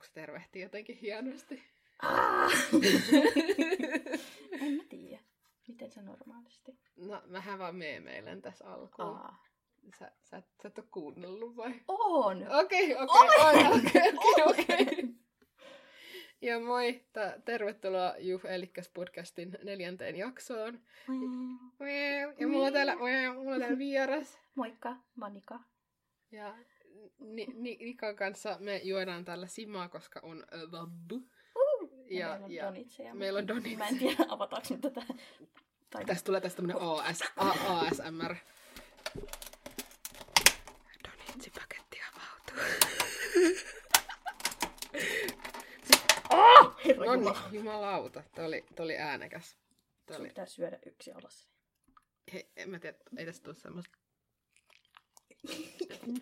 Onko se tervehti jotenkin hienosti? En mä tiedä. Miten se normaalisti? No, mähän vaan meemeilen tässä alkuun. Aa. Sä, sä, sä et ole kuunnellut vai? On! Okei, okei, okei, okei! Ja moi, t- tervetuloa Juh Elikkäs podcastin neljänteen jaksoon. Ja mulla on täällä, mulla on täällä vieras. Moikka, Manika. Ja Ni- Ni- Nikan kanssa me juodaan täällä simaa, koska on vabbu. Ja, Ja, meillä on ja donitseja. meillä on donitseja. Mä en tiedä, avataanko me tätä. Tai tästä tulee tästä tämmönen AS, A, ASMR. Donitsipaketti avautuu. Herra No niin, jumalauta. Toi oli, toi oli äänekäs. Sun oli, pitää syödä yksi alas. hei, en mä tiedä, ei tästä tule semmoista.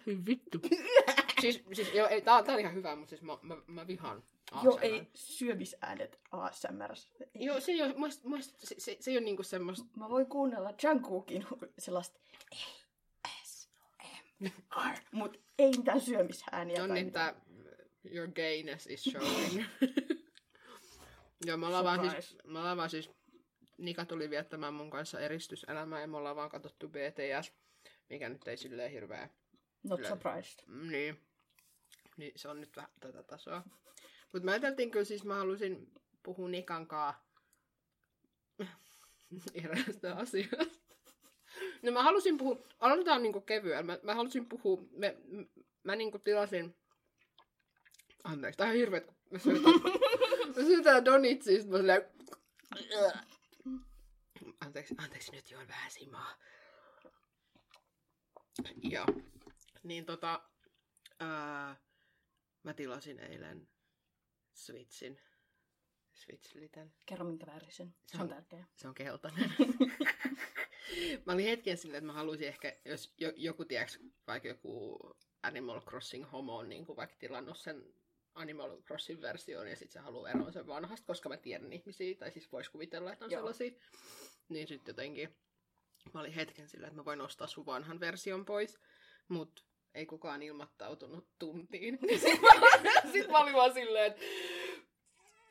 Hyi vittu. siis, siis joo, ei, tää, tää on ihan hyvä, mutta siis mä, mä, mä vihaan Joo, ASMR. ei syömisäänet ASMR. Joo, se ei ole, muist, muist, se, se, se ei ole niinku semmoista, Mä voin kuunnella Jungkookin sellaista ASMR, mut ei mitään syömisääniä. tai niin, tää your gayness is showing. Joo, me ollaan vaan siis, me ollaan vaan siis, Nika tuli viettämään mun kanssa eristyselämää ja me ollaan vaan katsottu BTS, mikä nyt ei silleen hirveä Not Kyllä. surprised. Mm, Niin. Niin se on nyt vähän tätä tasoa. Mutta mä ajateltiin kyllä siis, mä halusin puhua Nikan kaa eräästä asiasta. No mä halusin puhua, aloitetaan niinku kevyellä. Mä, mä halusin puhua, me, m- mä niinku tilasin, anteeksi, tää on hirveet, kun mä syötän, mä syötän donitsista, mä silleen, anteeksi, anteeksi, nyt juon vähän simaa. Joo. Niin tota, ää, mä tilasin eilen Switchin. Switch Liten. Kerro minkä värisen. Se on tärkeä. Se on keltainen. mä olin hetken silleen, että mä haluaisin ehkä, jos jo, joku tiedäks, vaikka joku Animal Crossing homo on niin kuin vaikka tilannut sen Animal Crossing versioon ja sit se haluaa eroon sen vanhasta, koska mä tiedän ihmisiä, tai siis vois kuvitella, että on Joo. sellaisia. Niin sitten jotenkin mä olin hetken silleen, että mä voin ostaa sun vanhan version pois, mut ei kukaan ilmoittautunut tuntiin. Sitten mä, sit mä olin vaan silleen, että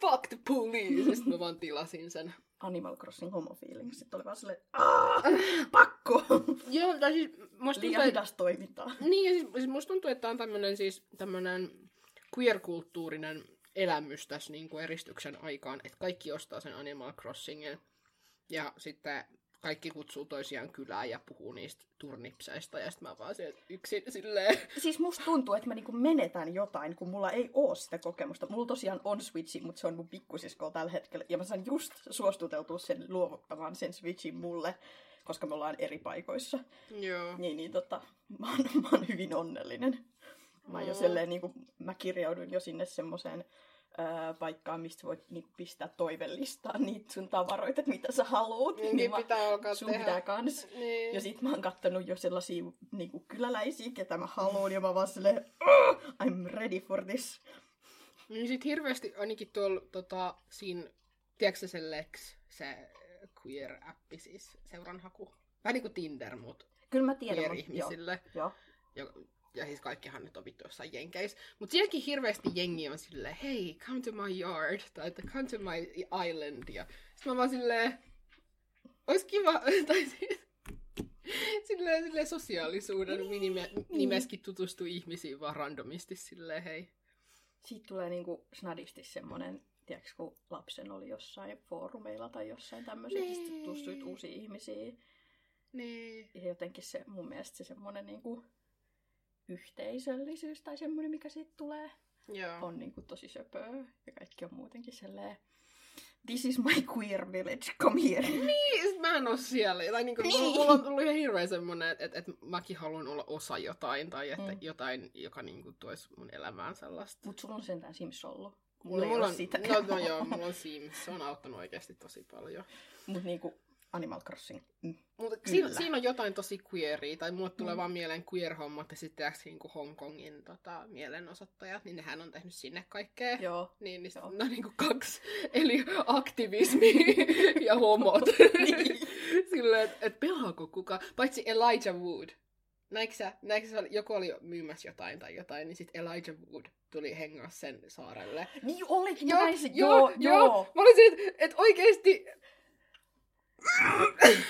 fuck the police. Sitten mä vaan tilasin sen. Animal Crossing homo feelings. Sitten oli vaan silleen, "Aa, pakko! Joo, tai siis musta tuntuu, Liian hidas toimintaa. niin, ja siis, siis musta tuntuu, että on tämmönen siis tämmönen queer-kulttuurinen elämys tässä niin kuin eristyksen aikaan, että kaikki ostaa sen Animal Crossingin ja sitten kaikki kutsuu toisiaan kylään ja puhuu niistä turnipseista ja sitten mä vaan sieltä yksin silleen. Siis musta tuntuu, että mä niinku menetän jotain, kun mulla ei oo sitä kokemusta. Mulla tosiaan on Switchi, mutta se on mun pikkusiskolla tällä hetkellä. Ja mä sain just suostuteltua sen luovuttamaan sen Switchin mulle, koska me ollaan eri paikoissa. Joo. Niin, niin tota, mä oon, mä oon hyvin onnellinen. Mä, oon jo Mm. selleen, niin kuin, mä kirjaudun jo sinne semmoiseen ää, paikkaan, mistä voit niin pistää toivellistaan niitä sun tavaroita, että mitä sä haluut. Niin, niin mä- pitää alkaa sun tehdä. pitää kans. Niin. Ja sit mä oon kattonut jo sellaisia niin kuin kyläläisiä, ketä mä haluan, ja mä vaan silleen, "Ugh, I'm ready for this. Niin sit hirveästi ainakin tuolla tota, siinä, tiedätkö sä se Lex, se queer-appi siis, seuranhaku. Vähän niinku Tinder, mut Kyllä mä tiedän. mut- queer-ihmisille. Joo. Ja, ja siis kaikkihan nyt on vittu jossain jenkeissä. Mut sielläkin hirveästi jengi on silleen, hei, come to my yard, tai että come to my island. Ja sit mä vaan silleen, ois kiva, tai siis, silleen, silleen sosiaalisuuden minime, nimeskin tutustuu ihmisiin vaan randomisti silleen, hei. Siitä tulee niinku snadisti semmonen, tiedätkö, kun lapsen oli jossain foorumeilla tai jossain tämmöisissä, niin. sitten Niin. tutustuit uusiin ihmisiin. Niin. Ja jotenkin se, mun mielestä se semmonen niinku yhteisöllisyys tai semmonen, mikä siitä tulee, Joo. on niinku tosi söpöä. Ja kaikki on muutenkin silleen, this is my queer village, come here. Niin, mä en oo siellä. Tai niinku, niin. mulla, on tullut ihan hirveä semmonen, että et, et mäkin haluan olla osa jotain, tai että Mm. jotain, joka niinku tois mun elämään sellaista. Mut sulla on sentään Sims ollut. No, Mulla ei mulla on, sitä. no, no joo, mulla on Sims. Se on auttanut oikeasti tosi paljon. Mut niinku Animal Crossing. Mm. Mutta siinä, siinä, on jotain tosi queeria, tai mulle tulee Mm. vaan mieleen queer-hommat, ja sitten niinku Hongkongin tota, mielenosoittajat, niin nehän on tehnyt sinne kaikkea. Joo. Niin, niin Joo. ne on niinku kaksi, eli aktivismi ja homot. Niin. Silleen, että et pelaako kuka, paitsi Elijah Wood. näikö sä, näikö sä, joku oli myymässä jotain tai jotain, niin sitten Elijah Wood tuli hengaa sen saarelle. Niin olikin, Joo, näin se, joo, joo, joo. joo. Mä olisin, että et oikeesti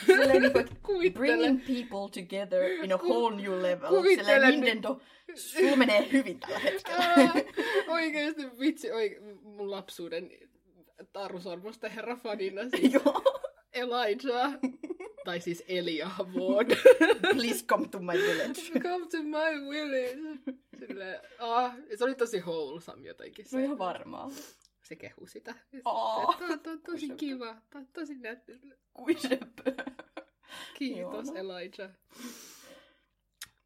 Silleen kuvittele. bringing people together in a whole new level. Silleen. Nintendo, sulla menee hyvin tällä hetkellä. Ää, Oikeesti vitsi, oike, mun lapsuuden tarusormusten herra fanina siis Joo. Elijah. tai siis Elijah Wood. Please come to my village. Come to my village. Silleen, ah, se oli tosi wholesome jotenkin. Se, No ihan varmaa. Se kehu sitä. Tämä on, on tosi kiva. Tämä on tosi nätti. Kuin söpö. Kiitos. Elijah.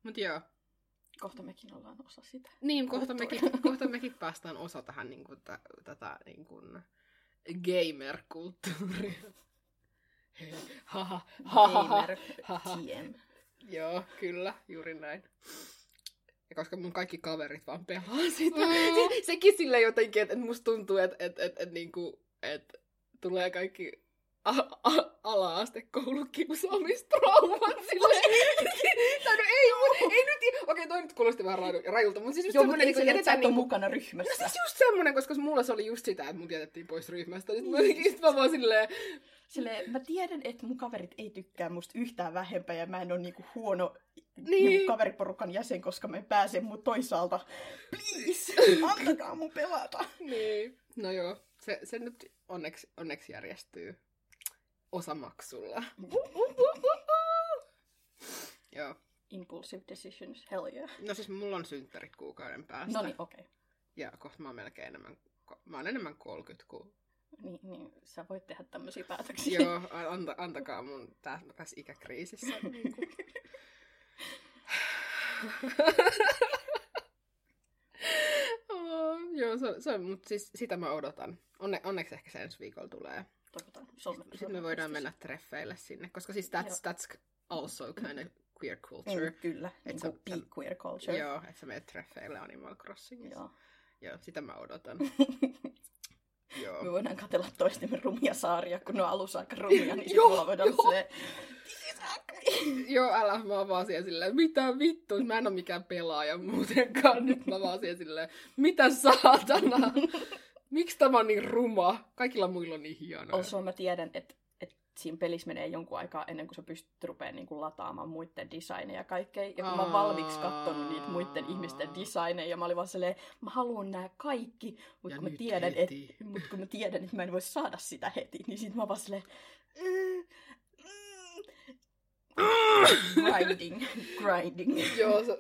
Mut joo. Kohta mekin ollaan osa sitä. Niin, kohta mekin, kohta mekin päästään osa tähän niin kuin, tä, tätä niin kuin, gamer-kulttuuria. Haha, haha, haha. Joo, kyllä, juuri näin. Ja koska mun kaikki kaverit vaan pelaa sitä. Mm. Se, sekin sille jotenkin, että et musta tuntuu, että et, et, et, niinku, et tulee kaikki a- a- ala-astekoulukiusaamistraumat silleen. tai no ei, mut, ei nyt, okei toi nyt kuulosti vähän raju- rajulta, mutta siis just Joo, mutta semmonen, ei niinku, se, että sä et ole niinku mukana No ryhmässä. siis just semmonen, koska mulla se oli just sitä, että mut jätettiin pois ryhmästä. Sitten mä, sit mä vaan silleen, Silleen, mä tiedän, että mun kaverit ei tykkää musta yhtään vähempää ja mä en ole niinku huono Niin. niinku kaveriporukan jäsen, koska mä en pääse, mutta toisaalta, please, antakaa mun pelata. niin. No joo, se, se nyt onneksi, onneksi järjestyy osamaksulla. joo. Impulsive decisions, hell yeah. No siis mulla on synttärit kuukauden päästä. No niin, okei. Okay. Ja kohta mä oon melkein enemmän, mä oon enemmän 30 kuin... Niin, niin, sä voit tehdä tämmöisiä päätöksiä. Joo, anta, antakaa mun tässä ikäkriisissä. Niin kuin. oh, joo, se, se, mutta siis sitä mä odotan. Onne, onneksi ehkä se ensi viikolla tulee. Toivotaan. Sitten me voidaan mennä treffeille sinne, koska siis that's, that's also kind of queer culture. Mm, kyllä, Et niin kuin peak queer culture. Joo, että sä menet treffeille Animal Crossingissa. Joo. Joo. Sitä mä odotan. Joo. Me voidaan katella toistemme rumia saaria, kun ne on alussa aika rumia, niin Joo, sitten mulla voidaan joo. olla silleen, "This is ugly." Joo, älä, mä oon vaan siellä silleen, mitä vittu, mä en oo mikään pelaaja muutenkaan, nyt mä vaan siellä silleen, mitä saatana, miksi tämä on niin ruma, kaikilla muilla on niin hienoa. Also mä tiedän, että että siinä pelissä menee jonkun aikaa ennen kuin sä pystyt rupeaa niinku lataamaan muiden designeja ja kaikkea. Ja kun mä oon valmiiksi katsonut niitä muiden ihmisten designeja, ja mä olin vaan silleen, mä haluan nää kaikki, mutta kun, mä tiedän, et, mut kun mä tiedän, että mä en voi saada sitä heti, niin sit mä vaan silleen, "Mm, mm." grinding, grinding. Joo, se,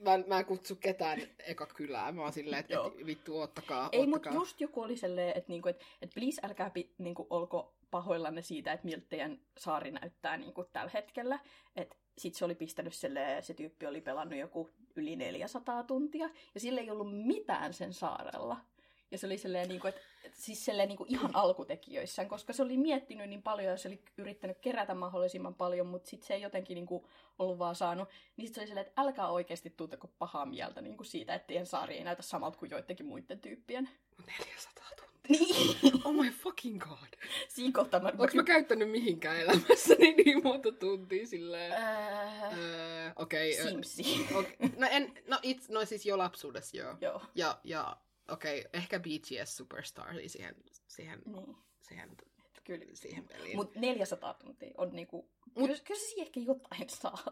mä, en- mä en kutsu ketään eka kylään, mä oon silleen, että et, vittu, ottakaa, Ei, mutta just joku oli silleen, että niinku, et, et please älkää pi, niinku, olko pahoillanne siitä, että miltä teidän saari näyttää niinku, tällä hetkellä. Et sit se oli pistänyt silleen, se tyyppi oli pelannut joku yli 400 tuntia, ja sillä ei ollut mitään sen saarella. Ja se oli silleen, niinku, että et, siis silleen, niinku, ihan alkutekijöissään, koska se oli miettinyt niin paljon ja se oli yrittänyt kerätä mahdollisimman paljon, mutta sitten se ei jotenkin niinku, ollut vaan saanut. Niin sitten se oli silleen, että älkää oikeasti tunteko pahaa mieltä niinku, siitä, että teidän saari ei näytä samalta kuin joidenkin muiden tyyppien. 400 tuntia. Niin. Oh my fucking god. Siinä kohtaa mä... Käyttänyt mihinkään elämässäni niin monta tuntia silleen? Ää, Öö, okei. ö, Simsi. okei. No, en, no, it, no siis jo lapsuudessa joo. Joo. Ja, ja okei, okay, ehkä BTS Superstar oli siihen, siihen, Niin, siihen, kyllä. siihen peliin. Mut 400 tuntia on niinku... Mut- Kyllä, kyllä se siihen ehkä jotain saa.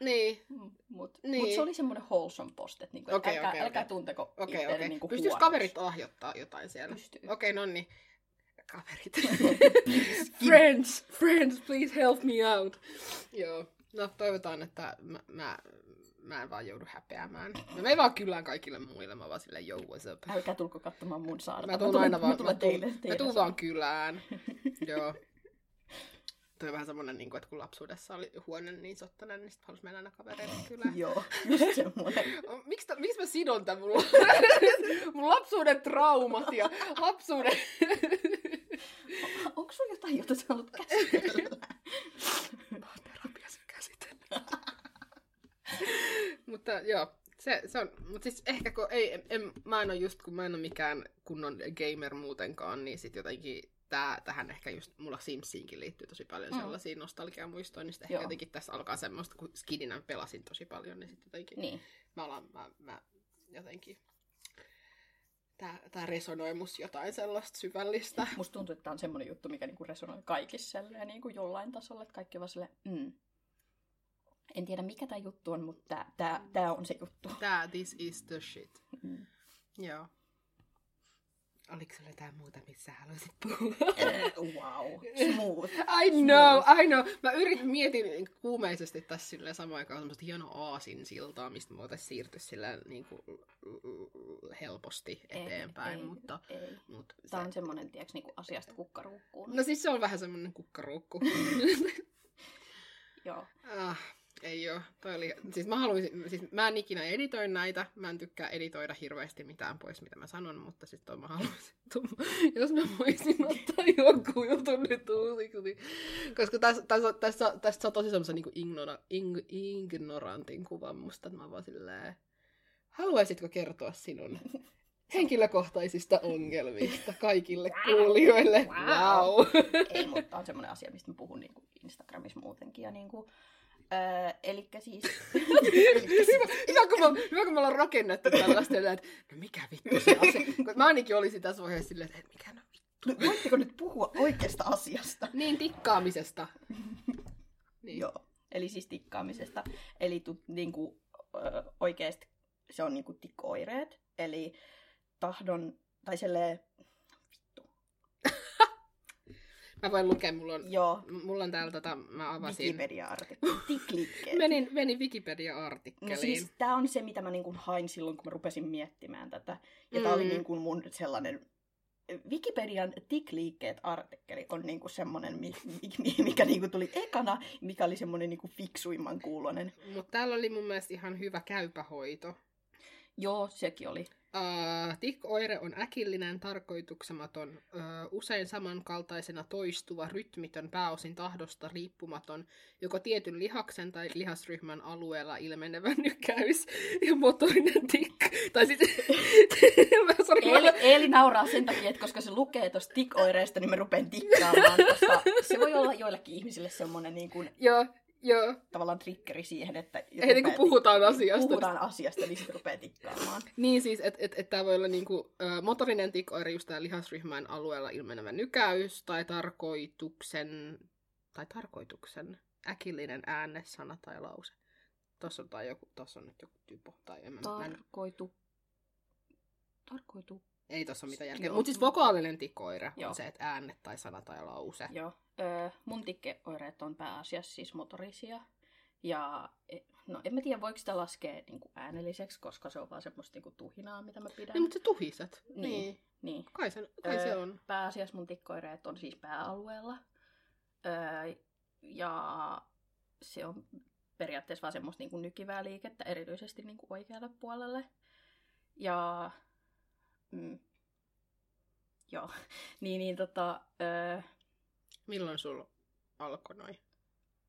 Niin, Mm, Mut, Niin. mut se oli semmoinen wholesome post, että niinku, et Okei, älkää, okei, älkää okei. tunteko okay, itteenne okei. niinku Pystyis kaverit lahjoittaa jotain siellä? Pystyy. Okei, okay, no niin. Kaverit. Friends, friends, please help me out. Joo. No, toivotaan, että mä, mä, mä en vaan joudu häpeämään. Mä menen vaan kylään kaikille muille. Mä vaan silleen, yo, what's up? Älkää tulko katsomaan mun saarta. Mä tuun tulen- aina vaan, Mä tulen mä tuun, teille, mä tuun vaan kylään. Joo. Toi on vähän semmonen, niin kuin, että kun lapsuudessa oli huone niin sottainen, niin sit halusi mennä aina kavereiden kylään. Joo, just semmoinen. Miksi, miksi mä sidon tän mun, mun lapsuuden traumat ja lapsuuden... Onko sulla jotain, jota sä haluat käsitellä? Mä oon terapiassa käsitellyt. Mutta joo, se, se on, mutta siis ehkä kun ei, en, mä en ole just, kun mä en ole mikään kunnon gamer muutenkaan, niin sit jotenkin tää, tähän ehkä just mulla Simsiinkin liittyy tosi paljon Mm. sellaisia nostalgiamuistoja, niin sitten ehkä jotenkin tässä alkaa semmoista, kun skidinä pelasin tosi paljon, niin sitten jotenkin Niin. mä, alan, mä, mä jotenkin tää, tää resonoi mus jotain sellaista syvällistä. Musta tuntuu, että tämä on semmoinen juttu, mikä niinku resonoi kaikissa niinku jollain tasolla, että kaikki vaan silleen, mm. En tiedä mikä tämä juttu on, mutta tää, tää, tää on se juttu. Tää, this is the shit. Mm. Joo. Oliko sulla jotain muuta, missä haluaisit puhua? Eh, wow, smooth. I know, I know. Mä yritin, mietin kuumeisesti tässä silleen samaan aikaan semmoista hienoa aasin siltaa, mistä me voitaisiin siirtyä silleen niin kuin, helposti eteenpäin, ei, mutta, Ei. mutta se, Tämä on semmoinen, tiedätkö, niinku asiasta kukkaruukkuun. No siis se on vähän semmoinen kukkaruukku. Joo. ah, ei oo. Toi oli, siis mä haluaisin, siis mä en ikinä editoin näitä, mä en tykkää editoida hirveästi mitään pois, mitä mä sanon, mutta sitten toi mä haluaisin, jos mä voisin ottaa jonkun jutun nyt uusiksi, niin, koska tässä, tässä, tässä, tässä saa tosi semmoisen niin ignora, ing, ignorantin kuvan musta, että mä vaan silleen, haluaisitko kertoa sinun henkilökohtaisista ongelmista kaikille kuulijoille? Wow. Wow. Ei, mutta on semmoinen asia, mistä mä puhun niinku Instagramissa muutenkin. Ja niinku, öö, elikkä siis... hyvä, hyvä, kun me, hyvä, kun me ollaan rakennettu tällaista, että no mikä vittu se asia. Mä ainakin olisin tässä vaiheessa silleen, että mikä no vittu. No, Voitteko nyt puhua oikeasta asiasta? Niin, tikkaamisesta. Niin. Joo. Eli siis tikkaamisesta. Eli tu, niinku, oikeasti se on niinku tikko-oireet. Eli tahdon, tai silleen, Mä voin lukea, mulla on, joo, mulla on täällä tota, mä avasin. Wikipedia-artikkeli. Tikliikkeet. Menin, menin Wikipedia-artikkeliin. No siis tää on se, mitä mä niinku hain silloin, kun mä rupesin miettimään tätä. Ja tää oli Mm. niinku mun sellainen... Wikipedian tikliikkeet-artikkeli on niinku mi- mikä niinku tuli ekana, mikä oli semmonen niinku fiksuimman kuulonen. Mutta täällä oli mun mielestä ihan hyvä käypähoito. Joo, sekin oli. Uh, TIC-oire on äkillinen, tarkoituksematon, uh, usein samankaltaisena toistuva, rytmitön, pääosin tahdosta riippumaton, joko tietyn lihaksen tai lihasryhmän alueella ilmenevä nykäys ja motorinen tik. Tai sitten... Sorry, Eeli, Eeli nauraa sen takia, että koska se lukee tuosta tik-oireesta, niin mä rupean tikkaamaan, koska se voi olla joillekin ihmisille semmonen niin kuin, Joo, joo. tavallaan triggeri siihen, että Heti kun rupeaa puhutaan asiasta. puhutaan asiasta, niin sitten rupeaa tikkaamaan. Niin siis, että et, et tämä voi olla niinku, ö, motorinen tik-oire just tää lihasryhmän alueella ilmenevä nykäys tai tarkoituksen, tai tarkoituksen äkillinen ääne, sana tai lause. Tossa on, tai joku, tossa on nyt joku typo. Tai en, Tarkoitu. Tarkoitu. ei tossa ole mitään järkeä. Mutta siis vokaalinen tik-oire Joo. on se, että ääne tai sana tai lause. Joo. Öö, mun tikkeoireet on pääasiassa siis motorisia. Ja e- no en mä tiedä, voiko sitä laskea niin kuin äänelliseksi, koska se on vaan semmoista niin kuin tuhinaa, mitä mä pidän. Niin, mutta se tuhiset. Niin. Niin. niin. Kai, se, kai se Öö, on. Pääasiassa mun tikkoireet on siis pääalueella. Öö, ja se on periaatteessa vaan semmoista niin kuin nykivää liikettä, erityisesti niin kuin oikealle puolelle. Ja... Mm, joo. niin, niin tota... Öö, Milloin sulla alkoi noin?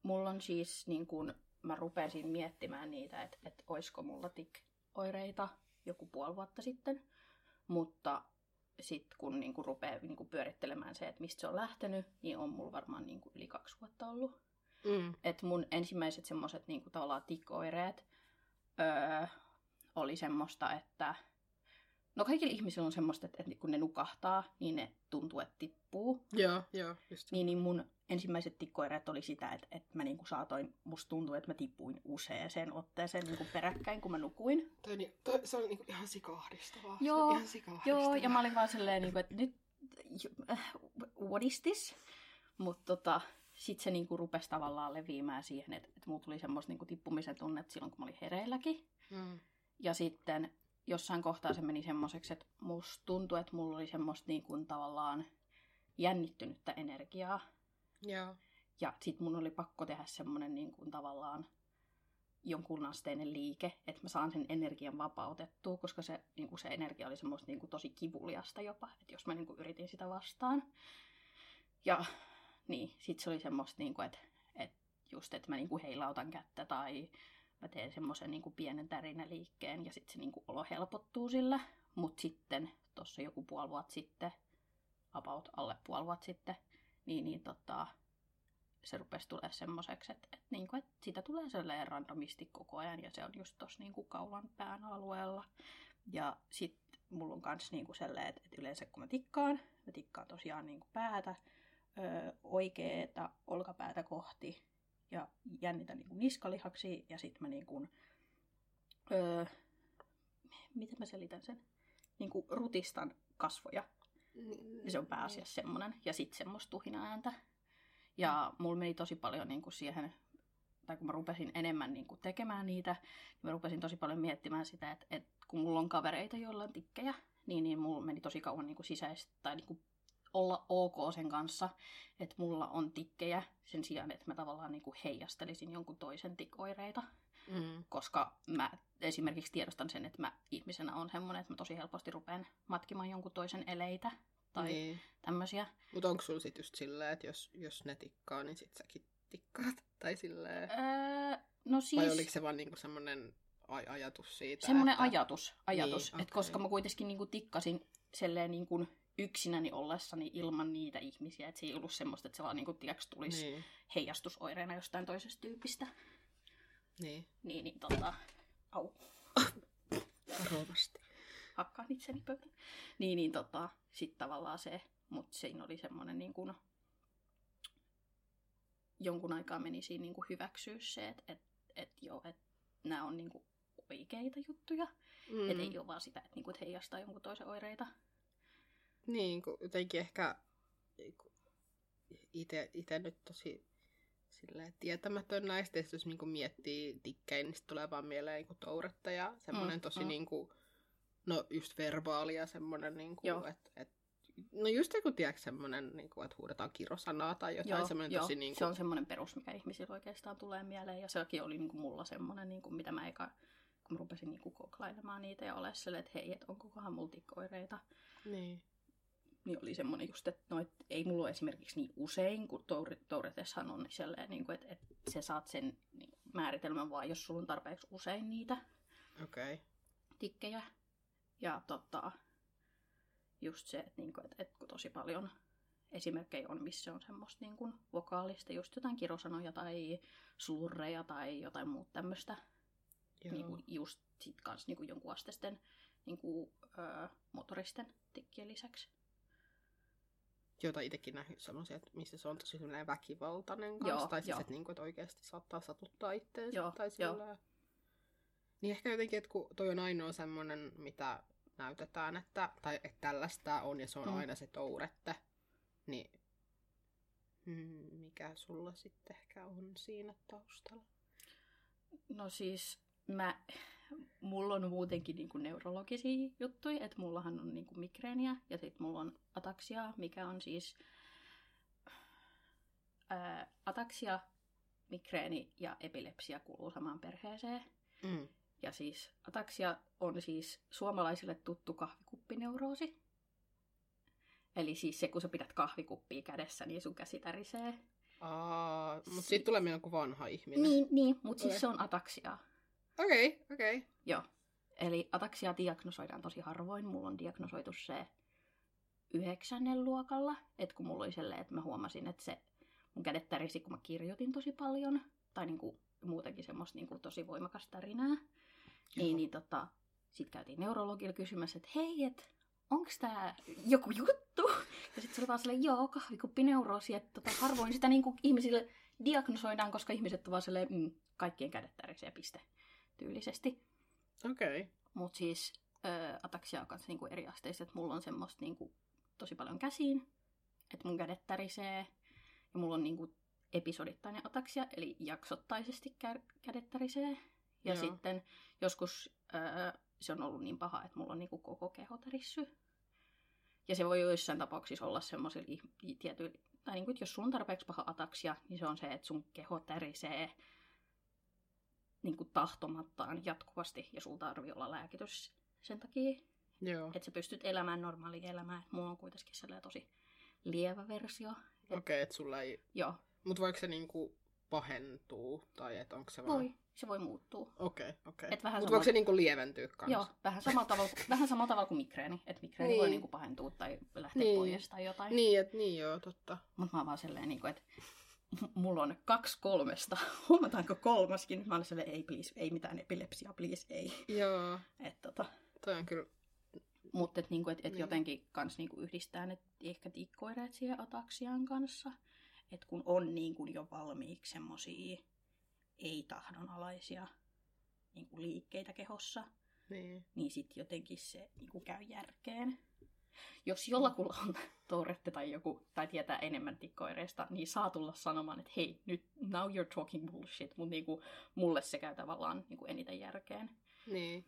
mulla on siis niin kun, mä rupesin miettimään niitä, että et oisko mulla tik-oireita joku puoli vuotta sitten. Mutta sitten kun niin kun rupeaa niin kun pyörittelemään se, että mistä se on lähtenyt, niin on mulla varmaan niin kun yli kaksi vuotta ollut. Mm. Et mun ensimmäiset semmoset niin tavallaan tik-oireet öö, oli semmoista, että no kaikilla ihmisillä on semmoista, että, että kun ne nukahtaa, niin ne tuntuu, että tippuu. Joo, joo, just. Niin, niin mun ensimmäiset tikkoireet oli sitä, että, että mä niinku saatoin, musta tuntuu, että mä tippuin useaseen otteeseen niinku peräkkäin, kun mä nukuin. Toi, ni- toi, se on niinku ihan sikahdistavaa. Joo, ihan sikahdistavaa. Joo, ja mä olin vaan silleen, niinku, että nyt, äh, what is this? Mutta tota, sit se niinku rupesi tavallaan leviämään siihen, että, että mulla tuli semmoista niinku tippumisen tunnetta silloin, kun mä olin hereilläkin. Mm. Ja sitten jossain kohtaa se meni semmoiseksi, että musta tuntui, että mulla oli semmoista niinku tavallaan jännittynyttä energiaa. Joo. Ja sit mun oli pakko tehdä semmonen niin kuin tavallaan jonkun asteinen liike, että mä saan sen energian vapautettua, koska se, niin kuin se energia oli semmoista niin kuin tosi kivuliasta jopa, että jos mä niin kuin yritin sitä vastaan. Ja niin, sit se oli semmoista, niin kuin, että, että just, että mä niin kuin heilautan kättä tai mä teen semmoisen niin pienen tärinäliikkeen ja sitten se niin kuin olo helpottuu sillä. Mutta sitten tuossa joku puoli vuotta sitten about alle puoli vuotta sitten, niin, niin tota, se rupesi tulee semmoiseksi, että, että, niin kuin, että sitä tulee sellainen randomisti koko ajan ja se on just tuossa niin kaulan pään alueella. Ja sitten mulla on kans niin sellainen, että, että yleensä kun mä tikkaan, mä tikkaan tosiaan niin kuin päätä, oikeeta olkapäätä kohti ja jännitän niin kuin niskalihaksi ja sitten mä niin kuin, öö, miten mä selitän sen, niin kuin rutistan kasvoja. Ja se on pääasiassa semmoinen. Ja sitten semmoista tuhina-ääntä. Ja mulla meni tosi paljon niin kuin siihen, tai kun mä rupesin enemmän niin kuin tekemään niitä, niin mä rupesin tosi paljon miettimään sitä, että, että kun mulla on kavereita, joilla on tikkejä, niin, niin mulla meni tosi kauan niin kuin sisäistä, tai niin kuin olla ok sen kanssa, että mulla on tikkejä sen sijaan, että mä tavallaan niin kuin heijastelisin jonkun toisen tikoireita. Mm. Koska mä esimerkiksi tiedostan sen, että mä ihmisenä on semmoinen, että mä tosi helposti rupean matkimaan jonkun toisen eleitä tai Niin. tämmöisiä. Mutta onko sulla sit just silleen, että jos, jos ne tikkaa, niin sit säkin tikkaat? Tai silleen... Öö, no siis... Vai oliko se vaan niinku semmonen aj- ajatus siitä? Semmoinen että... ajatus, ajatus Niin, että okei. koska mä kuitenkin niinku tikkasin selleen niinku yksinäni ollessani ilman niitä ihmisiä, että se ei ollut semmoista, että se vaan niinku, tiiäks, tulisi niin. Niin, heijastusoireena jostain toisesta tyypistä. niin. Niin, niin tota, au, Varovasti. hakkaan itseni pöydän. Niin, niin tota, sit tavallaan se, mutta siinä oli semmoinen niin kuin, jonkun aikaa meni siinä niin kuin hyväksyä se, että et, et joo, että nämä on niin kuin oikeita juttuja. Mm. Mm. Että ei ole vaan sitä, että, niin kuin, että heijastaa jonkun toisen oireita. Niin, kun jotenkin ehkä itse nyt tosi silleen, tietämätön näistä, jos niinku miettii tikkejä, niin tulee vaan mieleen niinku touretta ja semmoinen Mm, tosi mm. niinku, no just verbaalia semmoinen, niinku, Joo. että et, no just joku tiedätkö semmoinen, niinku, että huudetaan kirosanaa tai jotain semmoinen tosi niinku, se on semmoinen perus, mikä ihmisillä oikeastaan tulee mieleen. Ja sekin oli niin kuin mulla semmoinen, niin kuin mitä mä eka, kun mä rupesin niin kuin koklailemaan niitä ja ole silleen, että hei, että onkohan mulla tikkoireita. niin. Niin oli semmoinen just, että no, et ei mulla ole esimerkiksi niin usein, kun toureteshan on niin niin että, että sä saat sen niin, määritelmän vaan, jos sulla on tarpeeksi usein niitä. Okay. tikkejä. Ja tota, just se, että, niinku, että, että kun tosi paljon esimerkkejä on, missä on semmoista niin kuin vokaalista, just jotain kirosanoja tai slurreja tai jotain muuta tämmöistä. Niin kuin just sit kans niin kuin jonkun asteisten niin kuin, öö, motoristen tikkien lisäksi. Jota itsekin nähnyt semmoisia, että missä se on tosi semmoinen väkivaltainen kanssa. Joo, tai siis, että, niinku, että oikeasti saattaa satuttaa itteensä. Joo, tai sillä... Niin ehkä jotenkin, että kun toi on ainoa semmoinen, mitä näytetään, että, tai että tällaista on ja se on Mm. mm. aina se tourette, niin hmm, mikä sulla sitten ehkä on siinä taustalla? No siis mä, mulla on muutenkin niinku neurologisia juttuja, että mullahan on niinku migreeniä ja sitten mulla on ataksia, mikä on siis ää, ataksia, migreeni ja epilepsia kuuluu samaan perheeseen. Mm. Ja siis ataksia on siis suomalaisille tuttu kahvikuppineuroosi. Eli siis se, kun sä pidät kahvikuppia kädessä, niin sun käsi tärisee. Aa, mutta Si- siitä tulee mieleen joku vanha ihminen. Niin, niin mutta siis se on ataksia. Okei, okay, okei. Okay. Joo. Eli ataksia diagnosoidaan tosi harvoin. Mulla on diagnosoitu se yhdeksännen luokalla. Että kun mulla oli silleen, että mä huomasin, että se mun kädet tärisi, kun mä kirjoitin tosi paljon. Tai niinku, muutenkin semmoista niinku, tosi voimakasta tärinää. Niin, Joo. niin tota, sit käytiin neurologilla kysymässä, että hei, että onks tää joku juttu? Ja sitten se oli vaan silleen, joo, kahvikuppineuroosi, että tota, harvoin sitä niinku ihmisille diagnosoidaan, koska ihmiset on vaan silleen, mm, kaikkien kädet tärisee piste tyylisesti. Okei. Okay. Mutta siis ö, ataksia on kanssa niinku eri asteista, että mulla on semmoista niinku, tosi paljon käsiin, että mun kädet tärisee. Ja mulla on niinku episodittainen ataksia, eli jaksottaisesti kä- kädet tärisee. Ja Joo. sitten joskus ö, se on ollut niin paha, että mulla on niinku koko keho tärissy. Ja se voi joissain tapauksissa olla semmoisilla tietyillä, tai niinku, että jos sulla on tarpeeksi paha ataksia, niin se on se, että sun keho tärisee niin kuin tahtomattaan jatkuvasti ja sulla tarvii olla lääkitys sen takia, Joo. että sä pystyt elämään normaalia elämää. Mulla on kuitenkin sellainen tosi lievä versio. Okei, okay, että sulla ei... Joo, Mutta voiko se niinku pahentuu? Tai että onko se vaan... Voi, se voi muuttua. Okei, okei. Et vähän Mutta sama- voiko se niinku lieventyä kanssa? Joo, vähän samalla tavalla, vähän samalla tavalla kuin migreeni. Että migreeni Niin. voi niinku pahentua tai lähteä Niin. pois tai jotain. Niin, et, niin joo, totta. Mutta mä oon vaan silleen, niinku, että mulla on kaksi kolmesta. Huomataanko kolmaskin? Mä silleen, ei please, ei mitään epilepsiaa, please, ei. Joo, Et, tota, toi on kyllä... Mutta et, niinku, et, et Niin. jotenkin kans niinku yhdistää ne ehkä tikkoireet siihen ataksian kanssa. Et kun on niinku jo valmiiksi semmosia ei-tahdonalaisia niinku liikkeitä kehossa, Niin. niin sit jotenkin se niinku käy järkeen. Jos jollakulla on Tourette tai joku, tai tietää enemmän tikkoireista, niin saa tulla sanomaan, että hei, nyt now you're talking bullshit, mutta niinku, mulle se käy tavallaan niinku eniten järkeen. Niin.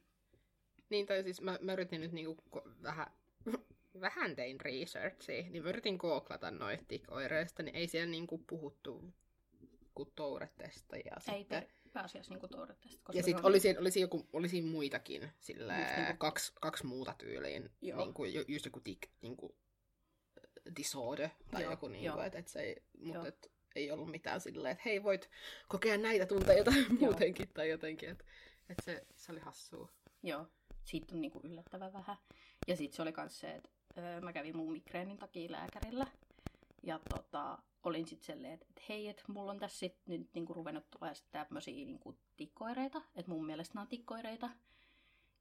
Niin, tai siis mä, mä yritin nyt niinku ko- vähän, vähän tein researchia, niin mä yritin googlata noita tik-oireista, niin ei siellä niinku puhuttu kuin touretesta ja Ei sitten... per, pääasiassa niinku Tourettesta. koska Ja sitten on- olisi, olisi, joku, olisi muitakin, sillä niinku- kaksi, kaksi muuta tyyliin, Joo. niin kuin, just joku tik, niin kuin, disorder tai Joo, joku, niin joo. kuin, että et se ei, Joo. mutta et, ei ollut mitään silleen, että hei voit kokea näitä tunteita muutenkin tai jotenkin, että et se, se oli hassua. Joo, siitä on niinku yllättävän vähän. Ja sitten se oli myös se, että öö, mä kävin mun migreenin takia lääkärillä. Ja tota, olin sitten silleen, että et hei, että mulla on tässä sit nyt niinku ruvennut tulee tämmöisiä niinku tikkoireita. Että mun mielestä nämä on tikkoireita.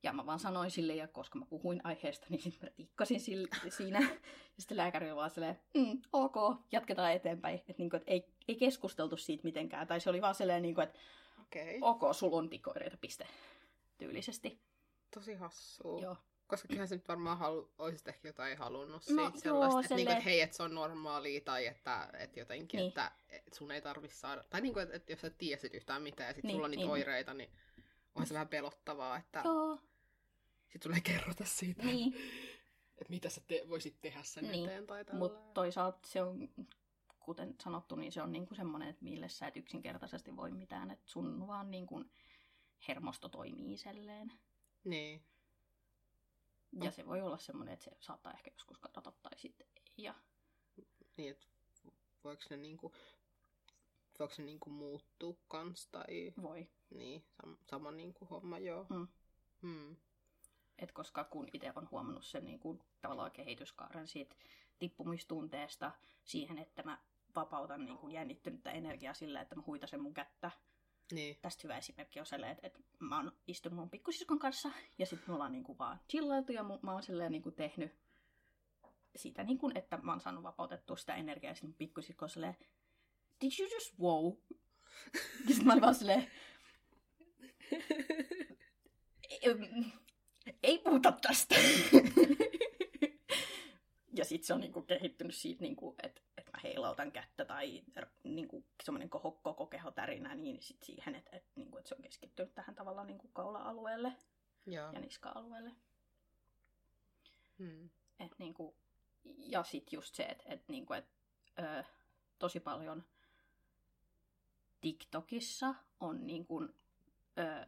Ja mä vaan sanoin sille, ja koska mä puhuin aiheesta, niin sitten mä tikkasin sille, siinä. Ja sitten lääkäri oli vaan silleen, mm, ok, jatketaan eteenpäin. Että niinku, et ei, ei keskusteltu siitä mitenkään. Tai se oli vaan silleen, niinku, että Okei. ok, sulla on tikkoireita, piste. Tyylisesti. Tosi hassua. Joo. Koska kyllähän sä nyt varmaan halu, olisit ehkä jotain halunnut No, siitä joo, sellaista, että, niinku, silleen- että hei, että se on normaalia tai että, että jotenkin, Niin. että, että sun ei tarvi saada, tai niinku, että, että jos sä tiesit yhtään mitään ja sit Niin, sulla on niitä niin. oireita, niin on se vähän pelottavaa, että Joo, sit sulle ei kerrota siitä, niin. että mitä sä te- voisit tehdä sen Niin, eteen tai Mutta toisaalta se on, kuten sanottu, niin se on niinku semmoinen, että mille sä et yksinkertaisesti voi mitään. Että sun vaan niinku hermosto toimii selleen. Niin, Ja se voi olla semmoinen, että se saattaa ehkä joskus kadota tai sitten ei. Ja niin että voiko ne niinku, voiko se niinku muuttua kans tai voi. niin, sam- sama niinku homma, joo. Mm. Hmm. Et koska kun itse on huomannut sen niinku, tavallaan kehityskaaren siitä tippumistunteesta siihen, että mä vapautan niinku, jännittynyttä energiaa sillä, että mä huitasen mun kättä Niin, tästä hyvä esimerkki on sellainen, että, että mä oon istunut mun pikkusiskon kanssa ja sitten me ollaan niinku vaan chillailtu ja mä oon silleen niinku tehnyt sitä, niinku, että mä oon saanut vapautettua sitä energiaa ja sitten pikkusisko on silleen, did you just wow? Ja sitten mä olin vaan silleen, "Em, ei puhuta tästä. ja sitten se on niinku kehittynyt siitä, niinku, että heilautan kättä tai r- niinku, semmoinen koko, koko keho tärinä niin sit siihen, että et, niinku, et se on keskittynyt tähän tavallaan niinku kaula-alueelle joo. ja niska-alueelle. Hmm. Et, niinku, ja sitten just se, että et, niinku, et, ö, tosi paljon TikTokissa on niinku, ö,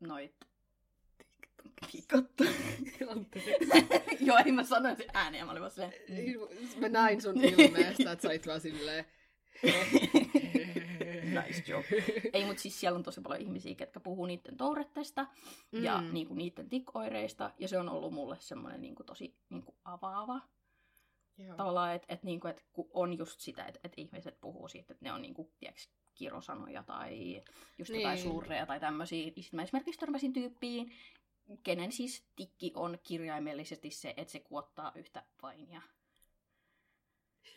noit TikTok. Joo, ei mä sanoin sen ääneen, mä olin vaan silleen, mm. Mä näin sun ilmeestä, että sä olit vaan silleen... nice joke. Ei, mutta siis siellä on tosi paljon ihmisiä, ketkä puhuu niiden touretteista mm. ja niinku, niiden tikoireista. Ja se on ollut mulle semmoinen niinku, tosi niinku, avaava. Joo. Tavallaan, että et, niinku, et, kun on just sitä, että et ihmiset puhuu siitä, että ne on niinku, tiiäks, kirosanoja tai just niin. jotain slurreja tai tämmöisiä. Sitten mä esimerkiksi törmäsin tyyppiin, kenen siis tikki on kirjaimellisesti se, että se kuottaa yhtä vainia.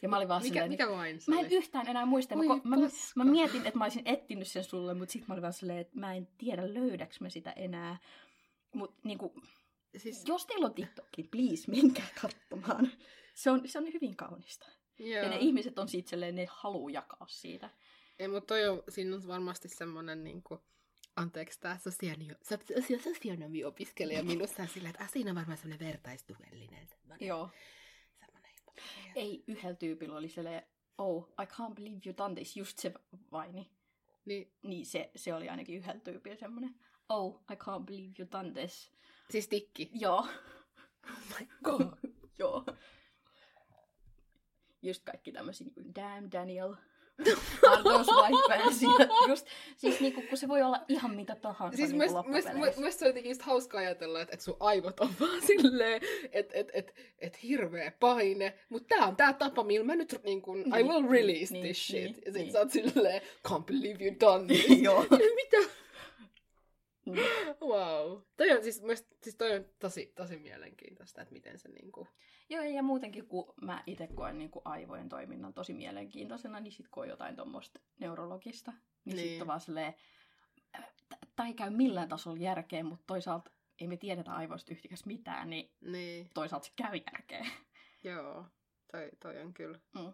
Ja mä olin vaan mikä, silleen, mikä vain se Mä en oli? yhtään enää muista. Mä, Oi, mä, mä mietin, että mä olisin etsinyt sen sulle, mutta sitten mä olin vaan silleen, että mä en tiedä löydäks mä sitä enää. Mutta niinku, Siis, jos teillä on TikTok, niin please menkää katsomaan. Se on, se on hyvin kaunista. joo. Ja ne ihmiset on siitä silleen, ne haluu jakaa siitä. Ei, mutta toi on, siinä on varmasti semmonen niinku, anteeksi tää sosionomi, so- sosionomi-opiskelija minusta on sillä, että siinä on varmaan semmonen vertaistuellinen. Semmonen, Joo. semmonen Ei yhdellä tyypillä oli silleen, oh, I can't believe you done this, just se vaini. Niin, Niin se, se oli ainakin yhdellä tyypillä semmonen, oh, I can't believe you done this. siis tikki. Joo. Oh my god. Joo. Just kaikki tämmöisiä niin Damn Daniel. Just, siis niinku, kun se voi olla ihan mitä tahansa Siis niinku loppupeleissä. myös se on jotenkin just hauska ajatella, että, että sun aivot on vaan silleen, että et, et, et hirveä paine, mutta tää on tää tapa, millä mä nyt niin kun, I Niin, will niin, release niin, this shit. niin, ja sit niin. sä oot silleen, can't believe you done this. Joo. Mitä? Mm. Wow. Toi on siis, myös, siis toi on tosi, tosi mielenkiintoista, että miten se niinku... Joo, ja muutenkin kun mä itse koen niin kuin aivojen toiminnan tosi mielenkiintoisena, niin sit kun on jotain tuommoista neurologista, niin, niin. Sitten vaan silleen, tämä ei käy millään tasolla järkeen, mutta toisaalta ei me tiedetä aivoista yhtikäs mitään, niin Niin, toisaalta se käy järkeen. joo. Toi, toi on kyllä. Mm.